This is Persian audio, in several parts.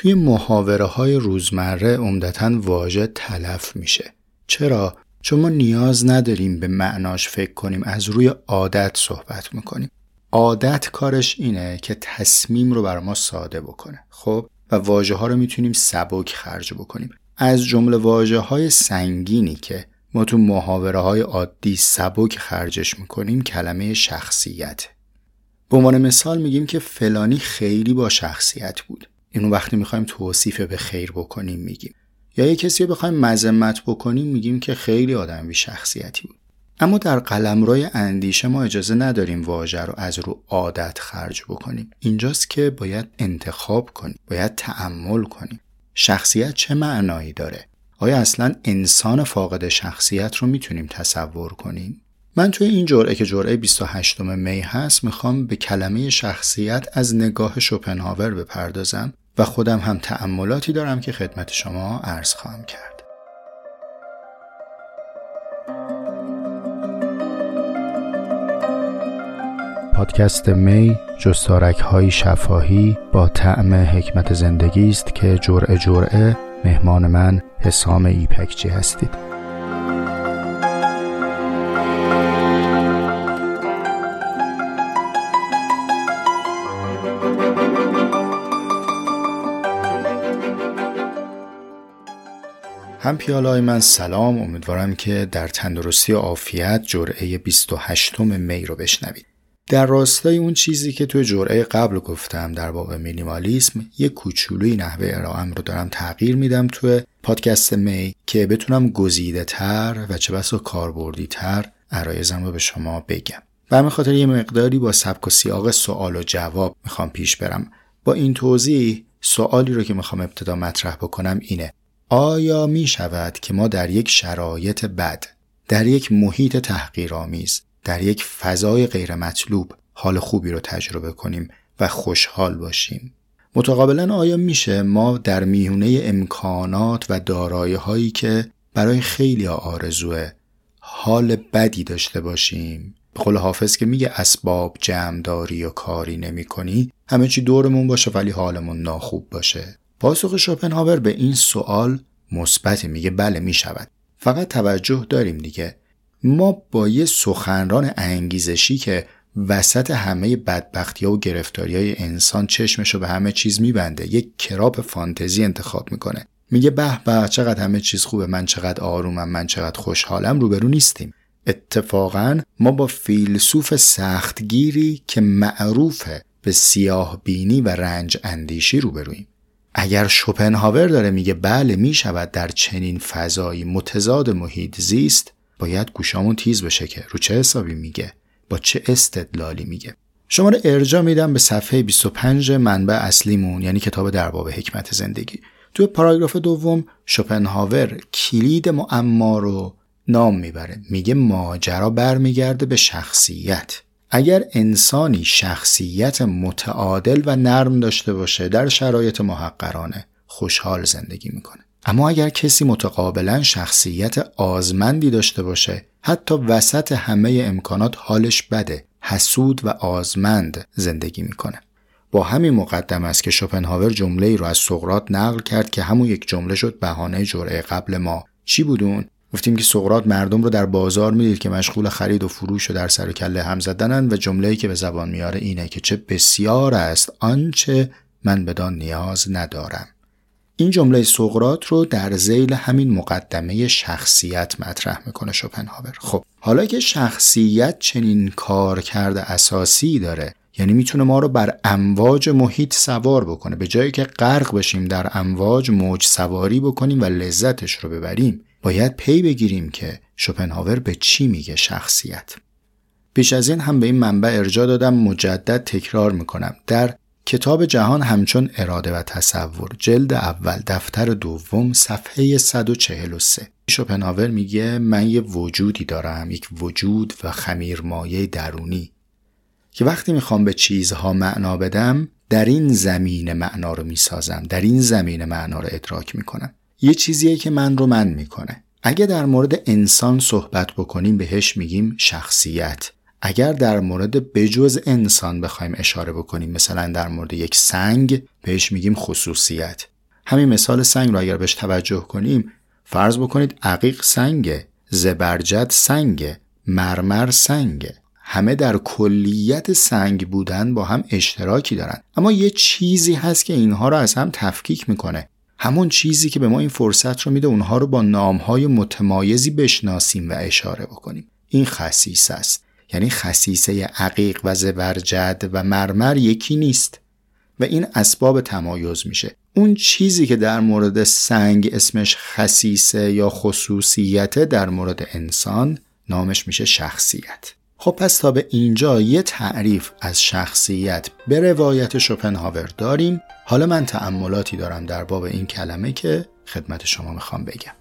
توی محاوره های روزمره عمدتا واژه تلف میشه. چرا؟ چون ما نیاز نداریم به معناش فکر کنیم از روی عادت صحبت می‌کنیم. عادت کارش اینه که تصمیم رو بر ما ساده بکنه خب؟ و واژه ها رو می‌تونیم سبک خرج بکنیم. از جمله واژه های سنگینی که ما تو محاوره های عادی سبک خرجش می‌کنیم کلمه شخصیت. به عنوان مثال میگیم که فلانی خیلی با شخصیت بود. اینو وقتی می‌خوایم توصیف به خیر بکنیم میگیم. یا یه کسی رو بخوایم مذمت بکنیم میگیم که خیلی آدم بی شخصیتی بود. اما در قلمروی اندیشه ما اجازه نداریم واژه رو از رو عادت خرج بکنیم. اینجاست که باید انتخاب کنیم باید تعمل کنیم. شخصیت چه معنایی داره؟ آیا اصلا انسان فاقد شخصیت رو می‌تونیم تصور کنیم؟ من توی این جرعه که جرعه 28 می هست می‌خوام به کلمه شخصیت از نگاه شوپنهاور بپردازم. و خودم هم تأملاتی دارم که خدمت شما عرض خواهم کرد. پادکست می جستارک های شفاهی با طعم حکمت زندگی است که جرعه جرعه مهمان من حسام ایپکچی هستید. هم پیالای من سلام امیدوارم که در تندرستی و عافیت جرعه 28 می رو بشنوید. در راستای اون چیزی که توی جرعه قبل گفتم در باب مینیمالیسم یه کوچولوی نحوه ارائم رو دارم تغییر میدم توی پادکست می که بتونم گزیده تر و چه بسا کاربردی تر عرایزم رو به شما بگم. و خاطر یه مقداری با سبک و سیاق سوال و جواب می‌خوام پیش برم. با این توضیح سوالی رو که می‌خوام ابتدا مطرح بکنم اینه آیا می شود که ما در یک شرایط بد، در یک محیط تحقیرآمیز، در یک فضای غیر مطلوب حال خوبی رو تجربه کنیم و خوشحال باشیم؟ متقابلا آیا میشه ما در میونه امکانات و دارایی هایی که برای خیلی آرزوه حال بدی داشته باشیم به قول حافظ که میگه اسباب جمعداری و کاری نمی کنی همه چی دورمون باشه ولی حالمون ناخوب باشه پاسخ شوپنهاور به این سوال مثبت میگه بله می‌شود. فقط توجه داریم دیگه. ما با یه سخنران انگیزشی که وسط همه بدبختی ها و گرفتاری های انسان چشمشو به همه چیز میبنده یک کراپ فانتزی انتخاب می‌کنه. میگه به به چقدر همه چیز خوبه من چقدر آرومم من چقدر خوشحالم روبرو نیستیم. اتفاقا ما با فیلسوف سختگیری که معروفه به سیاه بینی و رنج اندیشی روبرویم اگر شوپنهاور داره میگه بله می‌شود در چنین فضایی متضاد محیط زیست باید گوشامون تیز بشه که رو چه حسابی میگه؟ با چه استدلالی میگه؟ شما رو ارجا میدم به صفحه 25 منبع اصلیمون یعنی کتاب در باب حکمت زندگی. توی پاراگراف دوم شوپنهاور کلید معما رو نام می‌بره. میگه ماجرا برمیگرده به شخصیت. اگر انسانی شخصیت متعادل و نرم داشته باشه در شرایط محقرانه خوشحال زندگی می‌کنه. اما اگر کسی متقابلا شخصیت آزمندی داشته باشه حتی وسط همه امکانات حالش بده حسود و آزمند زندگی می‌کنه. با همین مقدم است که شوپنهاور جمله ای رو از سقرات نقل کرد که همون یک جمله شد بهانه جرعه قبل ما. چی بودون گفتیم که سقرات مردم رو در بازار می‌دید که مشغول خرید و فروش و در سر کله هم زدنن و جمله‌ای که به زبان میاره اینه که چه بسیار است آنچه من بدان نیاز ندارم. این جمله سقرات رو در زیل همین مقدمه شخصیت مطرح می‌کنه شوپنهاور. خب حالا که شخصیت چنین کار کرده اساسی داره یعنی می‌تونه ما رو بر امواج محیط سوار بکنه. به جایی که غرق بشیم در امواج موج سواری بکنیم و لذتش رو ببریم. باید پی بگیریم که شوپنهاور به چی میگه شخصیت. پیش از این هم به این منبع ارجا دادم مجدد تکرار می‌کنم. در کتاب جهان همچون اراده و تصور جلد اول دفتر دوم صفحه 143 شوپنهاور میگه من یه وجودی دارم یک وجود و خمیرمایه درونی که وقتی می‌خوام به چیزها معنا بدم در این زمین معنا رو می‌سازم در این زمین معنا رو ادراک می‌کنم. یه چیزیه که من رو من می‌کنه. اگه در مورد انسان صحبت بکنیم بهش میگیم شخصیت. اگر در مورد بجز انسان بخوایم اشاره بکنیم مثلا در مورد یک سنگ بهش میگیم خصوصیت. همین مثال سنگ رو اگر بهش توجه کنیم فرض بکنید عقیق سنگه زبرجد سنگه مرمر سنگه. همه در کلیت سنگ بودن با هم اشتراکی دارن. اما یه چیزی هست که اینها رو از هم تفکیک می‌کنه. همون چیزی که به ما این فرصت رو میده اونها رو با نامهای متمایزی بشناسیم و اشاره بکنیم. این خصیص است. یعنی خصیصه عقیق و زبرجد و مرمر یکی نیست. و این اسباب تمایز میشه. اون چیزی که در مورد سنگ اسمش خصیصه یا خصوصیته در مورد انسان نامش میشه شخصیت. خب پس تا به اینجا یه تعریف از شخصیت به روایت شوپنهاور داریم. حالا من تأملاتی دارم در باب این کلمه که خدمت شما می‌خوام بگم.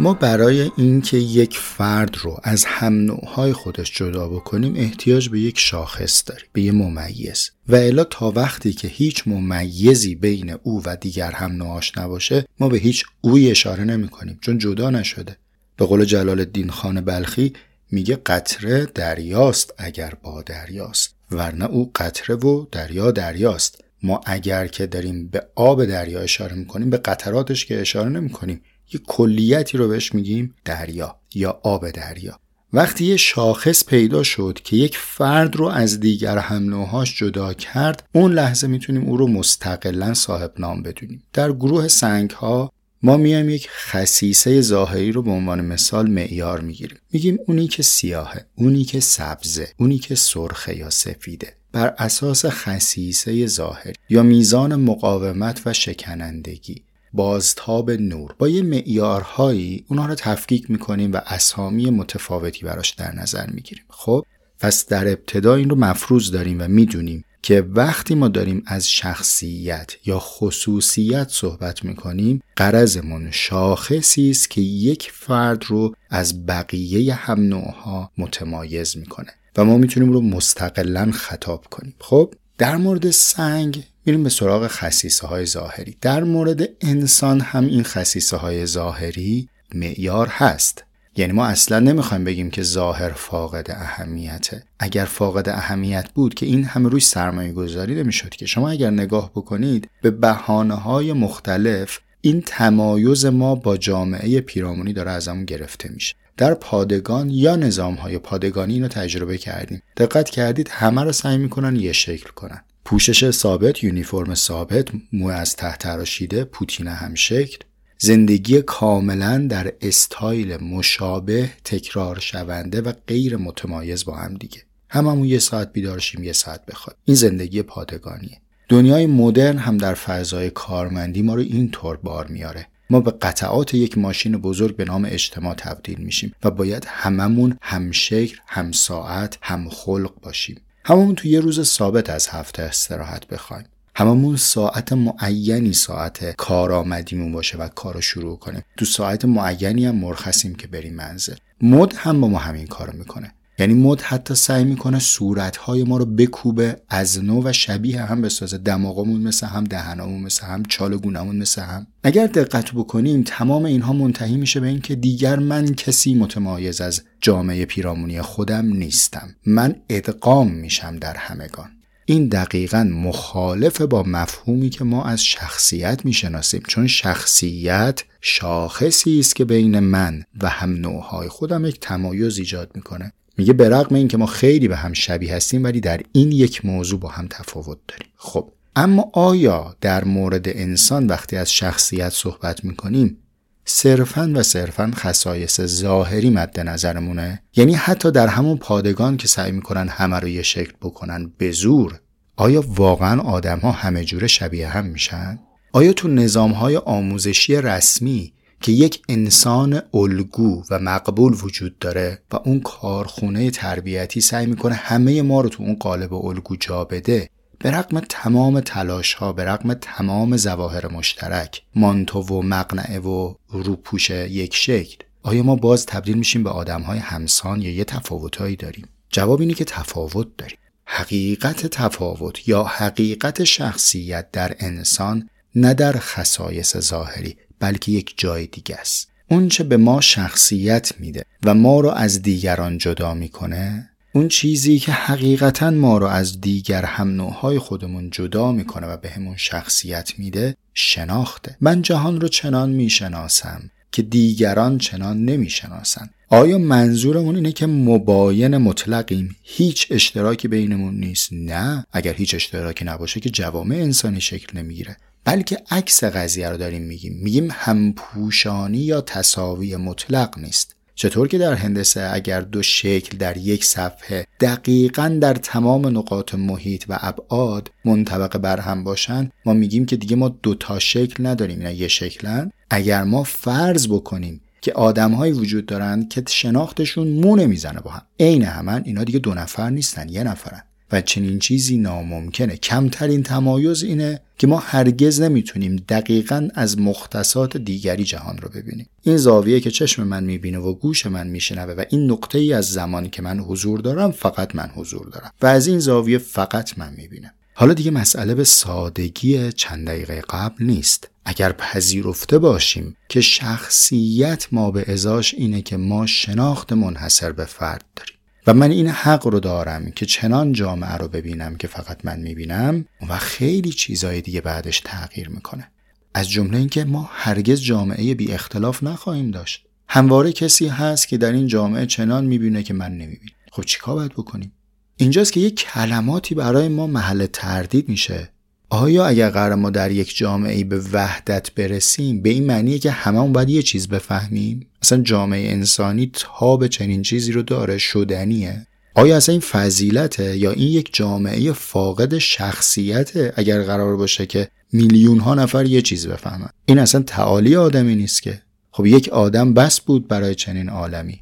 ما برای اینکه یک فرد رو از هم نوعهای خودش جدا بکنیم احتیاج به یک شاخص داریم به یه ممیز. و الا تا وقتی که هیچ ممیزی بین او و دیگر هم نوعاش نباشه ما به هیچ اوی اشاره نمی کنیم چون جدا نشده. به قول جلال الدین خان بلخی میگه قطره دریاست اگر با دریاست ورنه او قطره و دریا دریاست. ما اگر که داریم به آب دریا اشاره می‌کنیم به قطراتش که اشاره نمی‌کنیم. یه کلیتی رو بهش میگیم دریا یا آب دریا. وقتی یه شاخص پیدا شد که یک فرد رو از دیگر هم نوعهاش جدا کرد اون لحظه می‌تونیم او رو مستقلا صاحب نام بدونیم. در گروه سنگ ها ما میایم یک خصیصه ظاهری رو به عنوان مثال معیار می‌گیریم. میگیم اونی که سیاهه اونی که سبزه اونی که سرخه یا سفیده. بر اساس خصیصه ظاهر یا میزان مقاومت و شکنندگی. بازتاب نور. با یه معیارهایی اونها رو تفکیک می‌کنیم و اسامی متفاوتی براش در نظر می‌گیریم. خب؟ پس در ابتدا این رو مفروض داریم و می‌دونیم که وقتی ما داریم از شخصیت یا خصوصیت صحبت می‌کنیم قرضمون شاخصی است که یک فرد رو از بقیه هم نوعها متمایز می‌کنه و ما می‌تونیم رو مستقلا خطاب کنیم. خب؟ در مورد سنگ میریم به سراغ خصیصه های ظاهری. در مورد انسان هم این خصیصه های ظاهری معیار هست. یعنی ما اصلا نمی‌خوایم بگیم که ظاهر فاقد اهمیته. اگر فاقد اهمیت بود که این همه روی سرمایه گذاری نمی‌شد که. شما اگر نگاه بکنید به بحانه های مختلف این تمایز ما با جامعه پیرامونی داره ازمون گرفته میشه. در پادگان یا نظام های پادگانی اینو تجربه کردیم. دقت کردید همه رو سعی می‌کنن یه شکل کنن. پوشش ثابت یونیفرم ثابت مو از ته تراشیده پوتین هم شکل. زندگی کاملا در استایل مشابه تکرار شونده و غیر متمایز با هم دیگه. هممون یه ساعت بیدارشیم یه ساعت بخواد. این زندگی پادگانیه. دنیای مدرن هم در فضای کارمندی ما رو اینطور بار میاره. ما به قطعات یک ماشین بزرگ به نام اجتماع تبدیل میشیم و باید هممون هم شکل هم ساعت هم خلق باشیم. هممون تو یه روز ثابت از هفته استراحت بخوایم. هممون ساعت معینی ساعت کارآمدیمون باشه و کار رو شروع کنیم. تو ساعت معینی هم مرخصیم که بریم منزل. مد هم با ما همین کارو می‌کنه. یعنی مد حتی سعی می‌کنه صورتهای ما رو بکوبه از نو و شبیه هم بسازه. دماغمون مثل هم دهنمون مثل هم چال گونمون مثل هم. اگر دقت بکنیم تمام اینها منتهی میشه به اینکه دیگر من کسی متمایز از جامعه پیرامونی خودم نیستم. من ادغام میشم در همگان. این دقیقا مخالف با مفهومی که ما از شخصیت می‌شناسیم. چون شخصیت شاخصی است که بین من و هم نوعهای خودم یک تمایز ایجاد می‌کنه. میگه به رغم اینکه ما خیلی به هم شبیه هستیم ولی در این یک موضوع با هم تفاوت داریم خب اما آیا در مورد انسان وقتی از شخصیت صحبت می‌کنیم صرفا و صرفا خصایص ظاهری مد نظرمونه یعنی حتی در همون پادگان که سعی می‌کنن همه رو یه شکل بکنن به زور آیا واقعا آدم ها همه جوره شبیه هم میشن؟ آیا تو نظام های آموزشی رسمی که یک انسان الگو و مقبول وجود داره و اون کارخونه تربیتی سعی می‌کنه همه ما رو تو اون قالب الگو جا بده به رقم تمام تلاش ها به رقم تمام زواهر مشترک مانتو و مقنعه و روپوش یک شکل. آیا ما باز تبدیل میشیم به آدمهای همسان یا یه تفاوتهایی داریم؟ جواب اینه که تفاوت داریم. حقیقت تفاوت یا حقیقت شخصیت در انسان نه در خصایص ظاهری بلکه یک جای دیگه است. اون چه به ما شخصیت میده و ما رو از دیگران جدا می‌کنه اون چیزی که حقیقتا ما رو از دیگر هم نوعهای خودمون جدا می‌کنه و به همون شخصیت میده شناخته. من جهان رو چنان می‌شناسم که دیگران چنان نمی‌شناسن. آیا منظورمون اینه که مباین مطلقیم؟ هیچ اشتراکی بینمون نیست. نه. اگر هیچ اشتراکی نباشه که جوامع انسانی شکل نمی‌گیره. بلکه عکس قضیه رو داریم میگیم. میگیم همپوشانی یا تصاوی مطلق نیست. چطور که در هندسه اگر دو شکل در یک صفحه دقیقا در تمام نقاط محیط و ابعاد منطبق بر هم باشن ما میگیم که دیگه ما دو تا شکل نداریم اینا یه شکلن. اگر ما فرض بکنیم که آدمهایی وجود دارند که شناختشون مو نمی‌زنه با هم. عین همن اینا دیگه دو نفر نیستن یه نفرن. و چنین چیزی ناممکنه. کمترین تمایز اینه که ما هرگز نمی‌تونیم دقیقا از مختصات دیگری جهان رو ببینیم. این زاویه که چشم من می‌بینه و گوش من میشنوه و این نقطه ای از زمان که من حضور دارم فقط من حضور دارم. و از این زاویه فقط من می‌بینم. حالا دیگه مسئله به سادگی چند دقیقه قبل نیست. اگر پذیرفته باشیم که شخصیت ما به ازاش اینه که ما شناخت منحصر به فرد داریم. و من این حق رو دارم که چنان جامعه رو ببینم که فقط من می‌بینم و خیلی چیزهای دیگه بعدش تغییر می‌کنه. از جمله اینکه ما هرگز جامعه بی اختلاف نخواهیم داشت. همواره کسی هست که در این جامعه چنان می‌بینه که من نمی‌بینم. خب چیکار باید بکنیم؟ اینجاست که یک کلماتی برای ما محل تردید میشه. آیا اگر قرار ما در یک جامعه به وحدت برسیم به این معنیه که هممون باید یه چیز بفهمیم؟ اصلا جامعه انسانی تاب چنین چیزی رو داره شدنیه. آیا اصلا این فضیلته یا این یک جامعه فاقد شخصیته اگر قرار باشه که میلیون ها نفر یه چیز بفهمن؟ این اصلا تعالی آدمی نیست که. خب یک آدم بس بود برای چنین عالمی.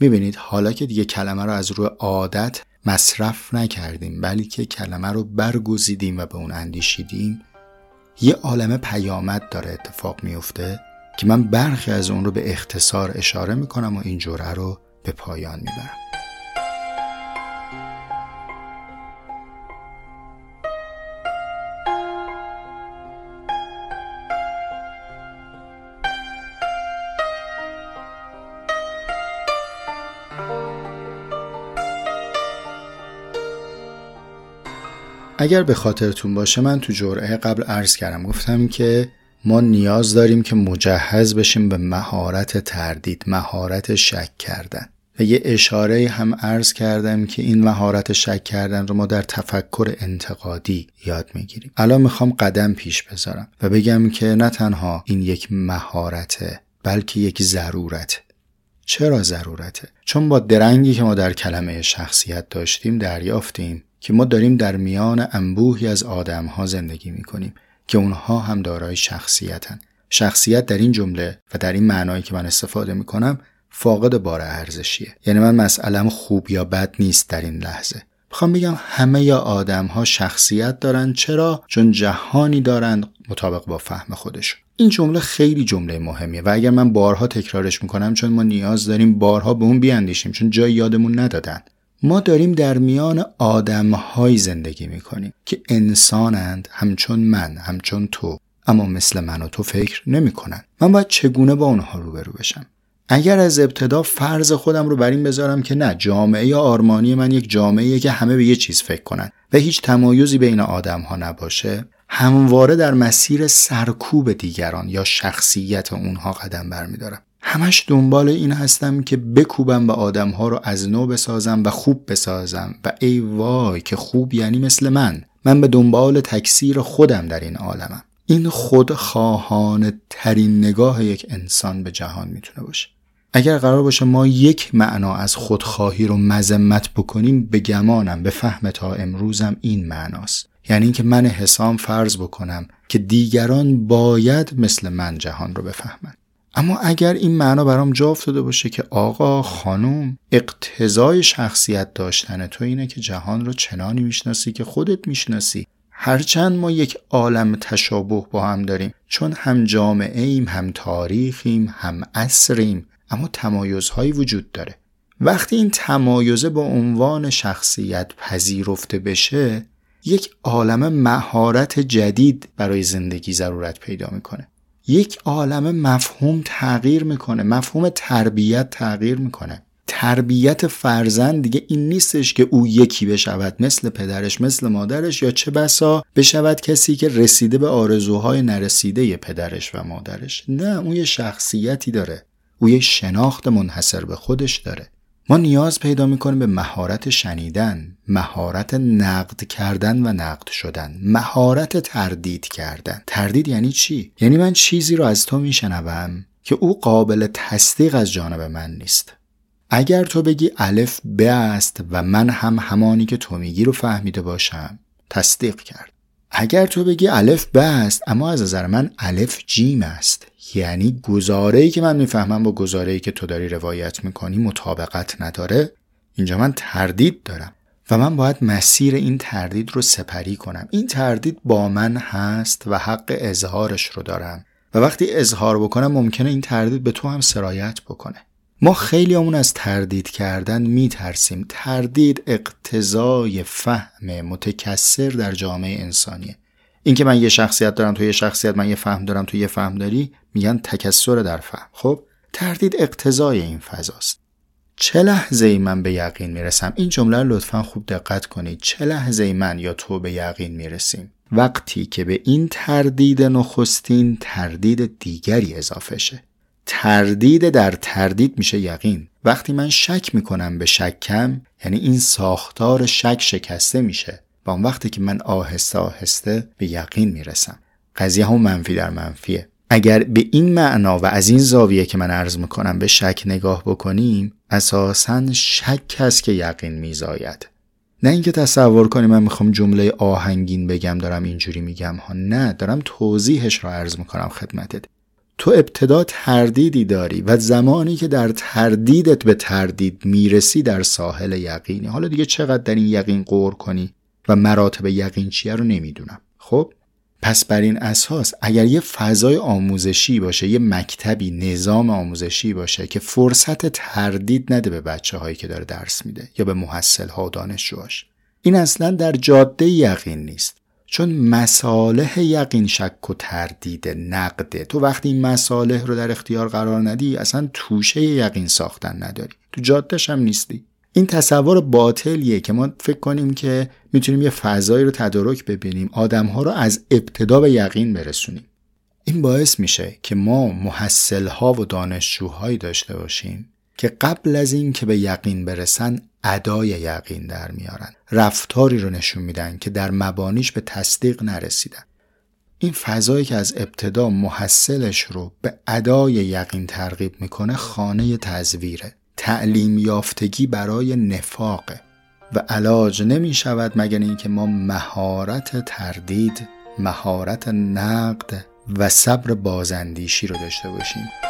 می‌بینید حالا که دیگه کلمه رو از روی عادت مصرف نکردیم بلکه کلمه رو برگزیدیم و به اون اندیشیدیم. یه عالم پیامد داره اتفاق میفته که من برخی از اون رو به اختصار اشاره می‌کنم و این جوره رو به پایان می‌برم. اگر به خاطرتون باشه من تو جرعه قبل عرض کردم. گفتم که ما نیاز داریم که مجهز بشیم به مهارت تردید مهارت شک کردن. و یه اشاره هم عرض کردم که این مهارت شک کردن رو ما در تفکر انتقادی یاد می‌گیریم. الان می‌خوام قدم پیش بذارم و بگم که نه تنها این یک مهارته بلکه یک ضرورت. چرا ضرورته؟ چون با درنگی که ما در کلمه شخصیت داشتیم دریافتیم. که ما داریم در میان انبوهی از آدم ها زندگی می کنیم که اونها هم دارای شخصیتن. شخصیت در این جمله و در این معنایی که من استفاده می کنم فاقد بار ارزشیه. یعنی من مسئلم خوب یا بد نیست در این لحظه. می‌خوام بگم همه یا آدم ها شخصیت دارن. چرا؟ چون جهانی دارند مطابق با فهم خودشون. این جمله خیلی جمله مهمیه و اگر من بارها تکرارش می‌کنم چون ما نیاز داریم بارها به اون بیاندیشیم چون جای یادمون ندادن. ما داریم در میان آدمهایی زندگی می‌کنیم که انسانند همچون من همچون تو. اما مثل من و تو فکر نمی‌کنن. من باید چگونه با اونها روبرو بشم؟ اگر از ابتدا فرض خودم رو بر این بذارم که نه جامعه آرمانی من یک جامعه که همه به یه چیز فکر کنن و هیچ تمایزی بین آدم ها نباشه همواره در مسیر سرکوب دیگران یا شخصیت اونها قدم برمیدارم. همش دنبال این هستم که بکوبم به آدم ها رو از نو بسازم و خوب بسازم و ای وای که خوب یعنی مثل من. من به دنبال تکثیر خودم در این عالمم. این خودخواهان ترین نگاه یک انسان به جهان می‌تونه باشه. اگر قرار باشه ما یک معنا از خودخواهی رو مذمت بکنیم به گمانم به فهم تا امروزم این معناست. یعنی اینکه من حسام فرض بکنم که دیگران باید مثل من جهان رو بفهمن. اما اگر این معنا برام جا افتاده باشه که آقا خانم اقتضای شخصیت داشتن تو اینه که جهان رو چنانی می‌شناسی که خودت می‌شناسی. هرچند ما یک عالم تشابه با هم داریم. چون هم جامعه ایم هم تاریخیم هم عصریم. اما تمایزهایی وجود داره. وقتی این تمایزه به عنوان شخصیت پذیرفته بشه یک عالم مهارت جدید برای زندگی ضرورت پیدا می‌کنه. یک عالم مفهوم تغییر می‌کنه مفهوم تربیت تغییر می‌کنه. تربیت فرزند دیگه این نیستش که او یکی بشود مثل پدرش مثل مادرش یا چه بسا بشود کسی که رسیده به آرزوهای نرسیده پدرش و مادرش. نه اون یه شخصیتی داره. او یه شناخت منحصر به خودش داره. ما نیاز پیدا می‌کنیم به مهارت شنیدن مهارت نقد کردن و نقد شدن. مهارت تردید کردن. تردید یعنی چی؟ یعنی من چیزی رو از تو میشنوم که او قابل تصدیق از جانب من نیست. اگر تو بگی الف ب است و من هم همانی که تو میگی رو فهمیده باشم تصدیق کرد. اگر تو بگی الف ب است اما از نظر من الف جیم است. یعنی گزاره ای که من می‌فهمم با گزاره ای که تو داری روایت می‌کنی مطابقت نداره. اینجا من تردید دارم. و من باید مسیر این تردید رو سپری کنم. این تردید با من هست و حق اظهارش رو دارم. و وقتی اظهار بکنم ممکنه این تردید به تو هم سرایت بکنه. ما خیلی همون از تردید کردن میترسیم. تردید اقتضای فهم متکسر در جامعه انسانیه. اینکه من یه شخصیت دارم تو یه شخصیت من یه فهم دارم تو یه فهم داری میگن تکسر در فهم. خب تردید اقتضای این فضاست. چه لحظه ای من به یقین می‌رسم؟ این جمله لطفا خوب دقت کنید. چه لحظه ای من یا تو به یقین می‌رسیم؟ وقتی که به این تردید نخستین تردید دیگری اضافه شه. تردید در تردید میشه یقین. وقتی من شک می‌کنم به شکم یعنی این ساختار شک شکسته میشه. و اون وقتی که من آهسته آهسته به یقین می‌رسم. قضیه هم منفی در منفیه. اگر به این معنا و از این زاویه که من عرض می‌کنم به شک نگاه بکنیم اساسا شک هست که یقین میزاید. نه اینکه تصور کنیم من می‌خوام جمله آهنگین بگم دارم اینجوری میگم ها نه دارم توضیحش رو عرض می‌کنم خدمتت. تو ابتدا تردیدی داری و زمانی که در تردیدت به تردید می‌رسی در ساحل یقینی. حالا دیگه چقدر در این یقین قور کنی و مراتب یقین چیه رو نمی‌دونم. خب؟ پس بر این اساس اگر یه فضای آموزشی باشه یه مکتبی نظام آموزشی باشه که فرصت تردید نده به بچه هایی که داره درس میده یا به محصل ها و دانشجوهاش. این اصلا در جاده یقین نیست. چون مساله یقین شک و تردید نقده تو وقتی این مساله رو در اختیار قرار ندی اصلا توشه یقین ساختن نداری. تو جادهش هم نیستی. این تصور باطلیه که ما فکر کنیم که می‌تونیم یه فضایی رو تدارک ببینیم آدمها رو از ابتدا به یقین برسونیم. این باعث میشه که ما محصلها و دانشجوهایی داشته باشیم که قبل از این که به یقین برسن ادای یقین در میارن. رفتاری رو نشون میدن که در مبانیش به تصدیق نرسیدن. این فضایی که از ابتدا محصلش رو به ادای یقین ترغیب می‌کنه خانه تزویره. تعلیم یافتگی برای نفاقه. و علاج نمی شود مگر اینکه ما مهارت تردید مهارت نقد و صبر بازندیشی رو داشته باشیم.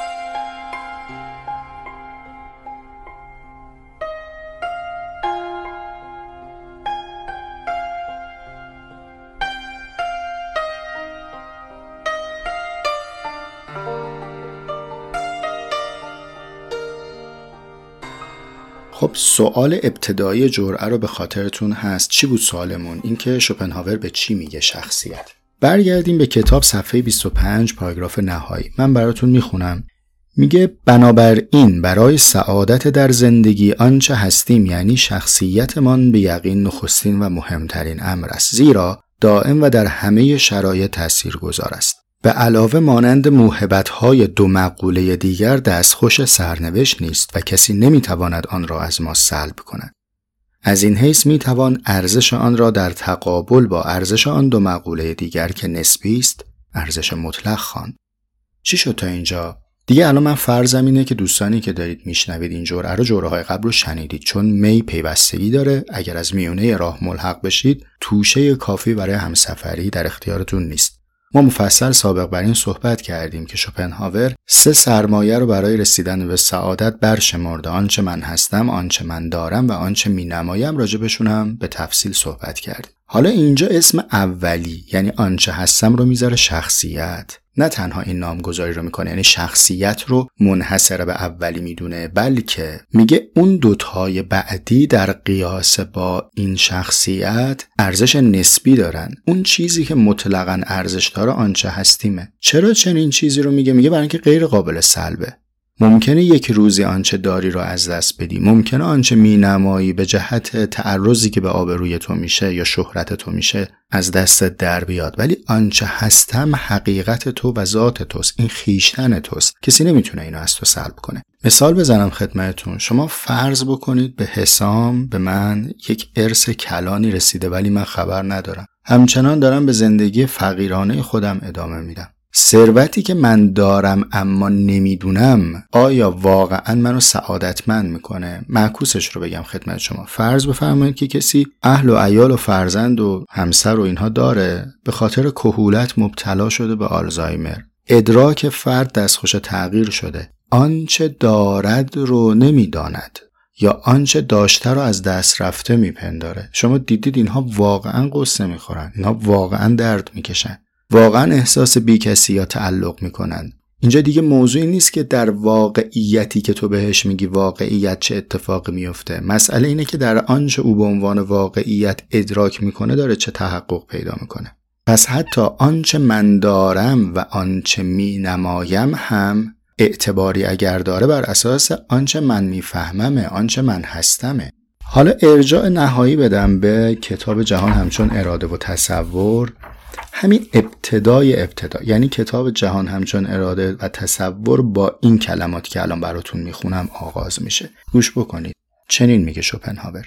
سوال ابتدایی جرعه رو به خاطرتون هست. چی بود سوالمون؟ اینکه شوپنهاور به چی میگه شخصیت؟ برگردیم به کتاب صفحه 25 پاراگراف نهایی. من براتون می‌خونم. میگه بنابراین برای سعادت در زندگی آنچه هستیم یعنی شخصیتمان به یقین نخستین و مهمترین امر است. زیرا دائم و در همه شرایط تأثیر گذار است. به علاوه مانند های دو مقوله دیگر دستخوش سرنوشت نیست و کسی نمی‌تواند آن را از ما سلب کند. از این حیث می‌توان ارزش آن را در تقابل با ارزش آن دو مقوله دیگر که نسبی است ارزش مطلق خواند. چی شد تا اینجا؟ دیگه الان من فرضم اینه که دوستانی که دارید میشنوید این جرعه رو جرعه های قبل رو شنیدید چون می پیوستگی داره اگر از میونه راه ملحق بشید توشه کافی برای همسفری در اختیارتون نیست ما مفصل سابق بر این صحبت کردیم که شوپنهاور سه سرمایه رو برای رسیدن به سعادت برشمرده آنچه من هستم آنچه من دارم و آنچه می نمایم راجبشون هم به تفصیل صحبت کردیم. حالا اینجا اسم اولی یعنی آنچه هستم رو می‌ذاره شخصیت. نه تنها این نامگذاری رو می‌کنه یعنی شخصیت رو منحصر به اولی می‌دونه بلکه میگه اون دوتای بعدی در قیاس با این شخصیت ارزش نسبی دارن. اون چیزی که مطلقا ارزش داره آنچه هستیمه. چرا چنین چیزی رو میگه؟ میگه برای اینکه غیر قابل سلبه. ممکنه یک روزی آنچه داری رو از دست بدی. ممکنه آنچه مینمایی به جهت تعرضی که به آبروی تو میشه یا شهرت تو میشه از دست در بیاد. ولی آنچه هستم حقیقت تو و ذات توست. این خیشتن توست. کسی نمی‌تونه اینو از تو سلب کنه. مثال بزنم خدمتتون. شما فرض بکنید به حسام به من یک ارث کلانی رسیده ولی من خبر ندارم. همچنان دارم به زندگی فقیرانه خودم ادامه میدم. ثروتی که من دارم اما نمی‌دونم آیا واقعا منو سعادتمند می‌کنه؟ معکوسش رو بگم خدمت شما. فرض بفرمایید که کسی اهل و عیال و فرزند و همسر و اینها داره به خاطر کهولت مبتلا شده به آلزایمر. ادراک فرد دستخوش تغییر شده. آنچه دارد رو نمی‌داند یا آنچه داشته رو از دست رفته میپنداره. شما دیدید اینها واقعا قصه می‌خورن. اینها واقعا درد می‌کشن. واقعا احساس بیکسی یا تعلق می‌کنن اینجا دیگه موضوعی نیست که در واقعیتی که تو بهش میگی واقعیت چه اتفاقی میفته مسئله اینه که در آنچه او به عنوان واقعیت ادراک می‌کنه داره چه تحقق پیدا می‌کنه. پس حتی آنچه من دارم و آنچه می نمایم هم اعتباری اگر داره بر اساس آنچه من میفهممه آنچه من هستمه. حالا ارجاع نهایی بدم به کتاب جهان همچون اراده و تصور. همین ابتدای ابتدا یعنی کتاب جهان همچون اراده و تصور با این کلمات که الان براتون می‌خونم آغاز میشه. گوش بکنید. چنین میگه شوپنهاور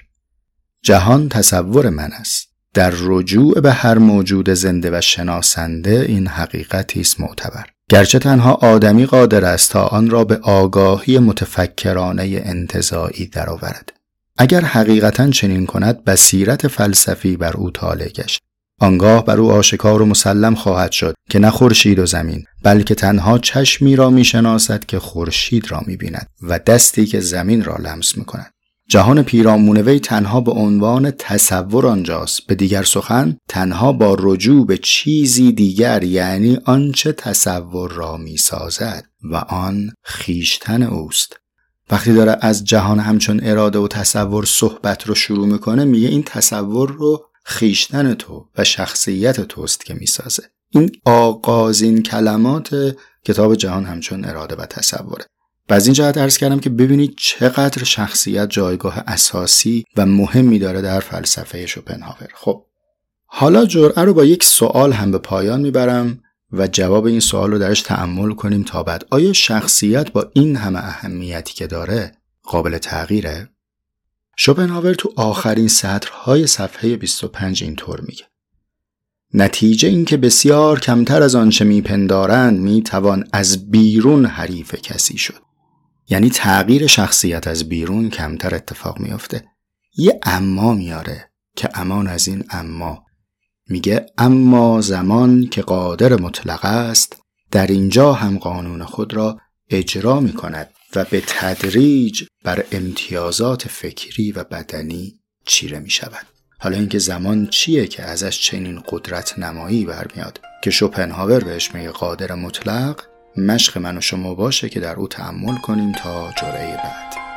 جهان تصور من است. در رجوع به هر موجود زنده و شناسنده این حقیقتی است معتبر. گرچه تنها آدمی قادر است تا آن را به آگاهی متفکرانه انتظایی درآورد. اگر حقیقتا چنین کند بصیرت فلسفی بر او طالع گشت. آنگاه بر او آشکار و مسلم خواهد شد که نه خورشید و زمین بلکه تنها چشمی را می‌شناسد که خورشید را می‌بیند و دستی که زمین را لمس می‌کند. جهان پیرامون وی تنها به عنوان تصور آنجاست. به دیگر سخن تنها با رجوع به چیزی دیگر یعنی آنچه تصور را می‌سازد و آن خیشتن اوست. وقتی داره از جهان همچون اراده و تصور صحبت رو شروع می‌کنه میگه این تصور رو خیشتن تو و شخصیت توست که می‌سازه. این آغازین کلمات کتاب جهان همچون اراده و تصوره. و از این جهت ارز کردم که ببینید چقدر شخصیت جایگاه اساسی و مهمی داره در فلسفه شوپنهاور. خب حالا جرعه رو با یک سوال هم به پایان می‌برم و جواب این سوال رو درش تعمل کنیم تا بعد. آیا شخصیت با این همه اهمیتی که داره قابل تغییره؟ شوپنهاور تو آخرین سطرهای صفحه 25 اینطور میگه. نتیجه اینکه بسیار کمتر از آنچه میپندارند می‌توان از بیرون حریف کسی شد. یعنی تغییر شخصیت از بیرون کمتر اتفاق میافته. یه اما میاره که امان از این اما. میگه اما زمان که قادر مطلق است در اینجا هم قانون خود را اجرا می کند و به تدریج بر امتیازات فکری و بدنی چیره می شود. حالا اینکه زمان چیه که ازش چنین قدرت نمایی برمیاد که شوپنهاور بهش میگه قادر مطلق مشق من و شما باشه که در او تحمل کنیم تا جرعه بعد